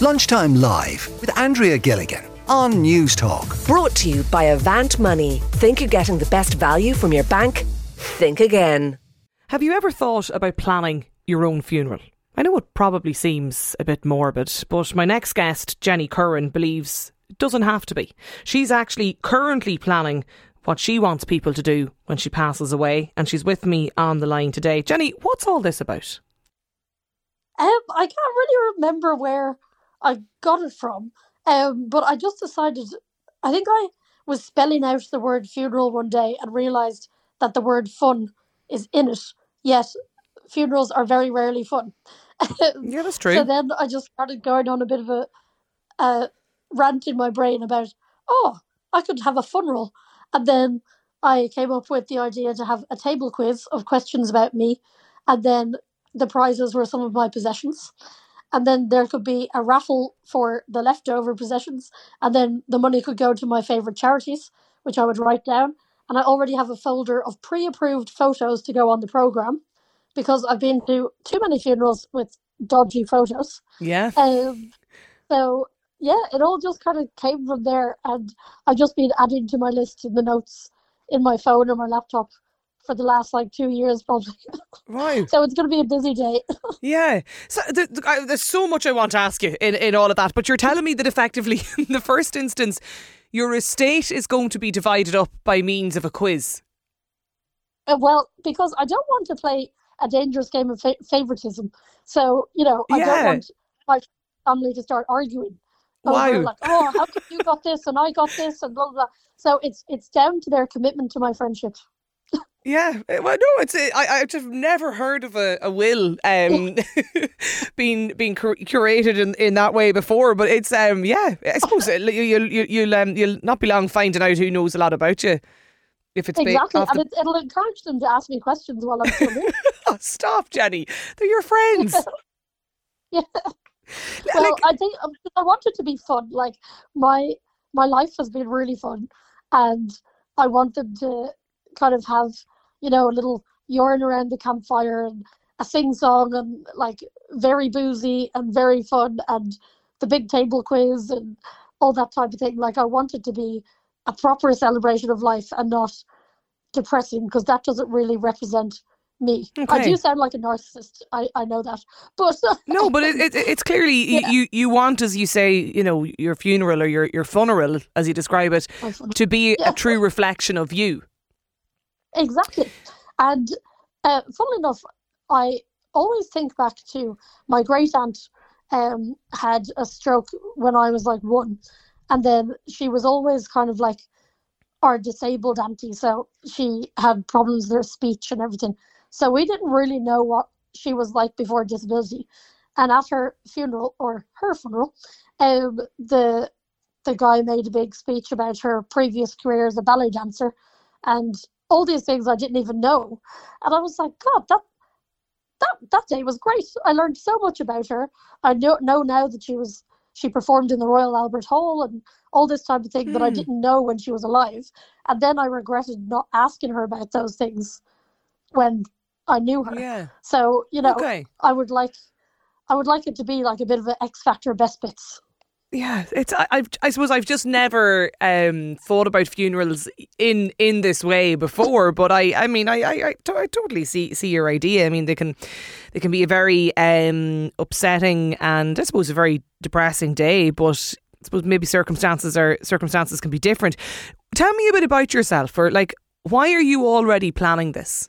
Lunchtime Live with Andrea Gilligan on Newstalk. Brought to you by Avant Money. Think you're getting the best value from your bank? Think again. Have you ever thought about planning your own funeral? I know it probably seems a bit morbid, but my next guest, Jenny Curran, believes it doesn't have to be. She's actually currently planning what she wants people to do when she passes away, and she's with me on the line today. Jenny, what's all this about? Um, I can't really remember where I got it from, um, but I just decided. I think I was spelling out the word funeral one day and realised that the word fun is in it. Yet funerals are very rarely fun. yeah, that's true. So then I just started going on a bit of a, a rant in my brain about, oh, I could have a funeral. And then I came up with the idea to have a table quiz of questions about me. And then the prizes were some of my possessions. And then there could be a raffle for the leftover possessions. And then the money could go to my favourite charities, which I would write down. And I already have a folder of pre approved photos to go on the programme because I've been to too many funerals with dodgy photos. Yeah. Um, so yeah, it all just kind of came from there, and I've just been adding to my list in the notes in my phone or my laptop for the last like two years, probably. Right. so it's going to be a busy day. yeah. So th- th- I, there's so much I want to ask you in, in all of that, but you're telling me that effectively, in the first instance, your estate is going to be divided up by means of a quiz. Uh, well, because I don't want to play a dangerous game of fa- favoritism. So, you know, I Yeah. don't want my family to start arguing. Wow. Like, oh, how come you got this and I got this and blah, blah, blah. So it's it's down to their commitment to my friendship. Yeah, uh, well, no, it's uh, I I've never heard of a, a will um being being cur- curated in, in that way before, but it's um yeah, I suppose uh, you you'll you, you'll um, you'll not be long finding out who knows a lot about you if it's Exactly. And the- it, it'll encourage them to ask me questions while I'm still. Oh, stop, Jenny, they're your friends. Yeah. L- well, like, I think um, I want it to be fun. Like my my life has been really fun, and I want them to kind of have you know a little yarn around the campfire and a sing song and like very boozy and very fun and the big table quiz and all that type of thing. Like I want it to be a proper celebration of life and not depressing because that doesn't really represent me. I do sound like a narcissist. I, I know that, but no, but it, it, it's clearly Yeah. you you want, as you say, you know, your funeral or your your funeral, as you describe it, to be Yeah. a true reflection of you. Exactly. And uh, funnily enough, I always think back to my great aunt um, had a stroke when I was like one. And then she was always kind of like our disabled auntie. So she had problems with her speech and everything. So we didn't really know what she was like before disability. And at her funeral, or her funeral, um, the the guy made a big speech about her previous career as a ballet dancer and all these things I didn't even know. And I was like, God, that that that day was great. I learned so much about her. I know know now that she was she performed in the Royal Albert Hall and all this type of thing that I Hmm. didn't know when she was alive. And then I regretted not asking her about those things when I knew her. Yeah. So, you know, Okay. I would like I would like it to be like a bit of an X Factor best bits. Yeah, it's I, I've I suppose I've just never um, thought about funerals in in this way before, but I I mean I I, I, totally see see your idea. I mean they can they can be a very um, upsetting and I suppose a very depressing day, but I suppose maybe circumstances are circumstances can be different. Tell me a bit about yourself, or like why are you already planning this?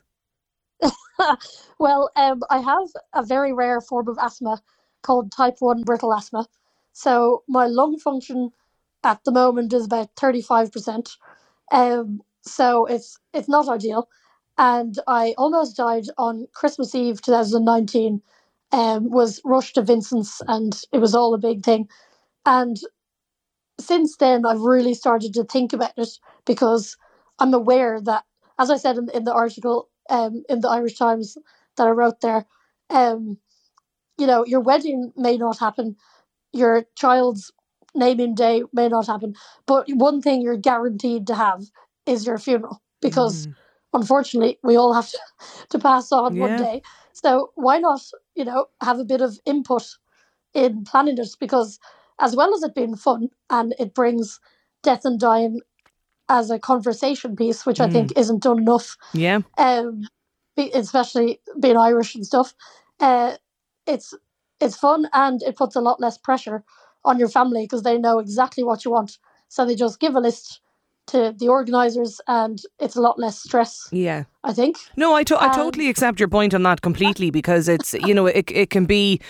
well, um, I have a very rare form of asthma called type 1 brittle asthma. So my lung function at the moment is about 35%. Um, so it's it's not ideal. And I almost died on Christmas Eve 2019. Um, was rushed to Vincent's and it was all a big thing. And since then, I've really started to think about it because I'm aware that, as I said in, in the article um, in the Irish Times that I wrote there, um, you know, your wedding may not happen, your child's naming day may not happen, but one thing you're guaranteed to have is your funeral because Mm. unfortunately we all have to, to pass on Yeah. one day. So why not, you know, have a bit of input in planning it because as well as it being fun and it brings death and dying as a conversation piece, which I think isn't done enough Yeah. um, especially being Irish and stuff. Uh, it's it's fun and it puts a lot less pressure on your family because they know exactly what you want. So they just give a list to the organisers and it's a lot less stress. Yeah. I think. No, I, to- I Um, totally accept your point on that completely because it's you know it it can be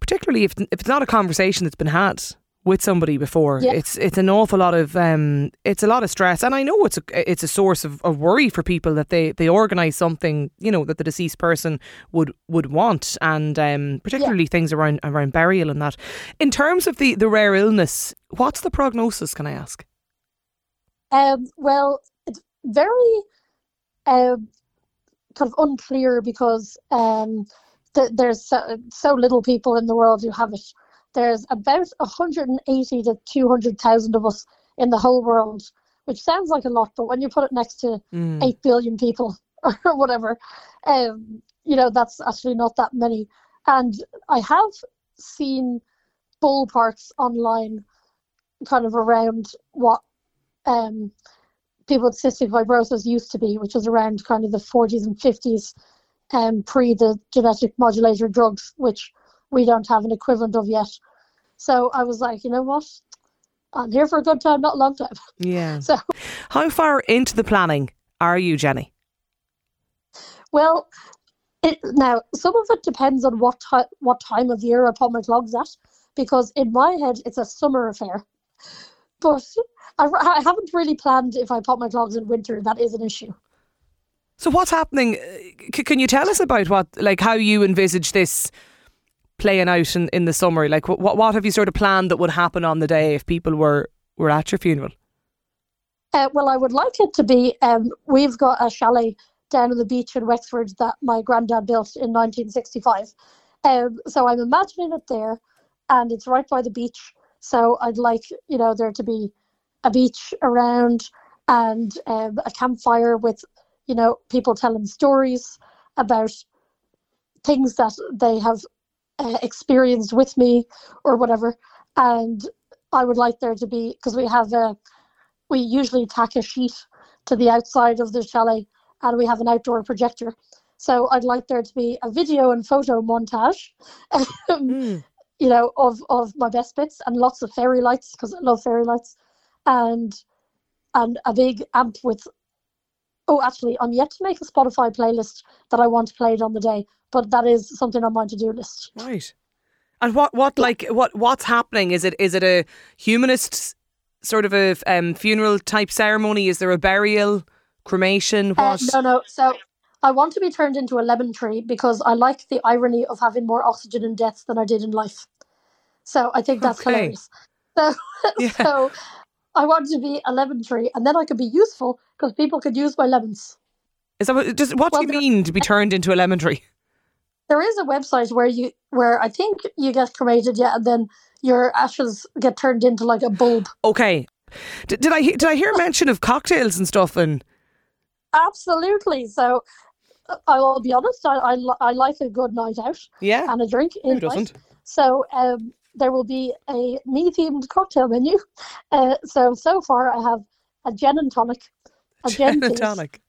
particularly if if it's not a conversation that's been had with somebody before. Yeah. it's it's an awful lot of um it's a lot of stress. And I know it's a it's a source of, of worry for people that they they organize something you know that the deceased person would would want. And um particularly things around around burial and that. In terms of the the rare illness what's the prognosis can I ask? Um, well, it's very um, kind of unclear because um, th- there's so, so little people in the world who have it. There's about 180 to 200,000 of us in the whole world, which sounds like a lot, but when you put it next to Mm. 8 billion people or whatever, um, you know, that's actually not that many. And I have seen ballparks online kind of around what um, people with cystic fibrosis used to be, which was around kind of the 40s and 50s, um, pre the genetic modulator drugs, which we don't have an equivalent of yet. So I was like, you know what? I'm here for a good time, not a long time. yeah So, how far into the planning are you Jenny well, it, now some of it depends on what ti- what time of year I put my clogs at, because in my head it's a summer affair. But I, I haven't really planned if I put my clogs in winter. That is an issue. So what's happening? Uh, C- can you tell us about what, like, how you envisage this playing out in, in the summer? Like, what what have you sort of planned that would happen on the day if people were were at your funeral? Uh, well, I would like it to be. Um, we've got a chalet down on the beach in Wexford that my granddad built in 1965. Um, so I'm imagining it there, and it's right by the beach. So I'd like, you know, there to be a beach around and um, a campfire with, you know, people telling stories about things that they have uh, experienced with me or whatever. And I would like there to be because we have a we usually tack a sheet to the outside of the chalet and we have an outdoor projector. So I'd like there to be a video and photo montage, um, you know, of, of my best bits and lots of fairy lights because I love fairy lights and and a big amp with oh actually I'm yet to make a Spotify playlist that I want played on the day, but that is something on my to do list. Right. And what what like what what's happening? Is it is it a humanist sort of a um, funeral type ceremony? Is there a burial, cremation? Uh, no, no. So I want to be turned into a lemon tree because I like the irony of having more oxygen in death than I did in life. So I think that's Okay. hilarious. So, Yeah. so I want to be a lemon tree, and then I could be useful because people could use my lemons. Is that what, just, what Well, do you there- mean to be turned into a lemon tree? There is a website where you where I think you get cremated, yeah, and then your ashes get turned into like a bulb. Okay. Did, did I did I hear mention of cocktails and stuff? And Absolutely. So I will be honest. I I, I like a good night out yeah, and a drink. who in doesn't? So um, there will be a me themed cocktail menu. Uh, so so far I have a gin and tonic, a gin, Gin and tonic.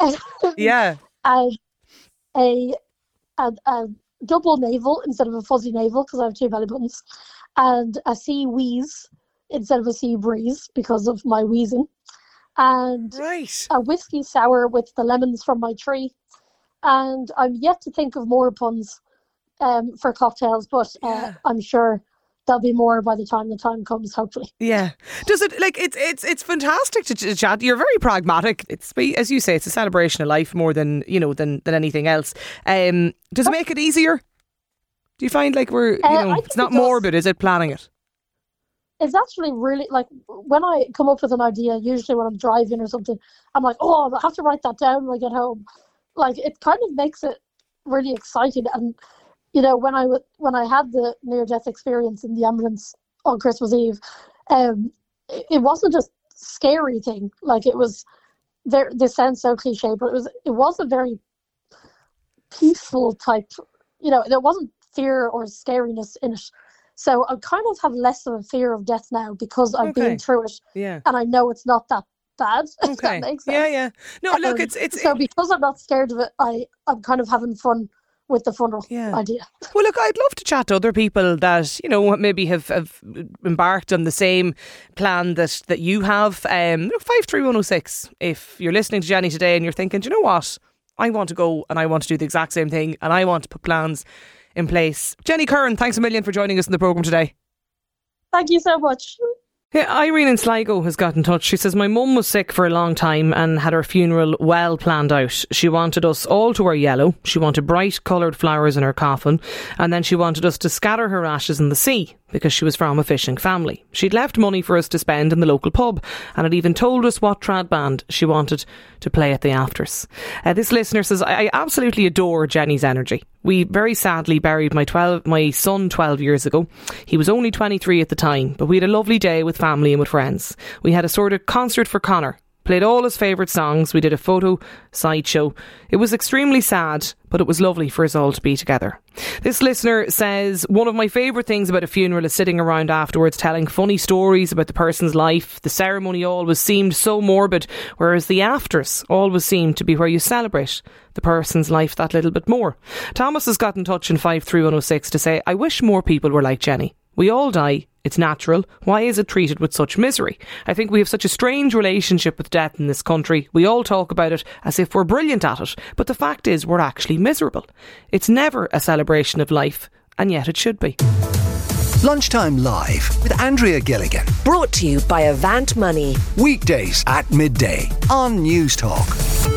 Yeah. and a, a a double navel instead of a fuzzy navel because I have two belly buttons, and a sea wheeze instead of a sea breeze because of my wheezing, and Right. a whiskey sour with the lemons from my tree. And I'm yet to think of more puns um, for cocktails, but uh, Yeah. I'm sure there'll be more by the time the time comes, hopefully. Yeah. Does it like it's it's it's fantastic to ch- chat. You're very pragmatic. It's as you say, it's a celebration of life more than you know than than anything else. Um, does it make it easier? Do you find like we're you Uh, know it's not it morbid? Is it planning it? It's actually really like when I come up with an idea, usually when I'm driving or something, I'm like, oh, I have to write that down when I get home. Like it kind of makes it really exciting. And you know, when I w- when I had the near death experience in the ambulance on Christmas Eve, um, it, it wasn't a scary thing. Like it was very. This sounds so cliche, but it was it was a very peaceful type. You know, there wasn't fear or scariness in it. So I kind of have less of a fear of death now because I've Okay. been through it Yeah. and I know it's not that bad. Okay. that makes sense. Yeah, yeah. No, look, Um, it's it's so because I'm not scared of it, I I'm kind of having fun with the funeral Yeah. idea. Well, look, I'd love to chat to other people that you know maybe have, have embarked on the same plan that that you have. Um, five three one zero six. If you're listening to Jenny today and you're thinking, "Do you know what, I want to go and I want to do the exact same thing and I want to put plans in place. Jenny Curran, thanks a million for joining us in the program today. Thank you so much. Yeah, Irene in Sligo has got in touch. She says, My mum was sick for a long time and had her funeral well planned out. She wanted us all to wear yellow. She wanted bright coloured flowers in her coffin. And then she wanted us to scatter her ashes in the sea because she was from a fishing family. She'd left money for us to spend in the local pub and had even told us what trad band she wanted to play at the afters. Uh, this listener says, I, absolutely adore Jenny's energy. We very sadly buried my 12, my son 12 years ago. He was only 23 at the time, but we had a lovely day with family and with friends. We had a sort of concert for Connor. Played all his favourite songs. We did a photo sideshow. It was extremely sad, but it was lovely for us all to be together. This listener says, One of my favourite things about a funeral is sitting around afterwards telling funny stories about the person's life. The ceremony always seemed so morbid, whereas the afters always seemed to be where you celebrate the person's life that little bit more. Thomas has got in touch in 53106 to say, I wish more people were like Jenny. We all die. It's natural. Why is it treated with such misery? I think we have such a strange relationship with death in this country. We all talk about it as if we're brilliant at it, but the fact is we're actually miserable. It's never a celebration of life, and yet it should be. Lunchtime Live with Andrea Gilligan. Brought to you by Avant Money. Weekdays at midday on Newstalk.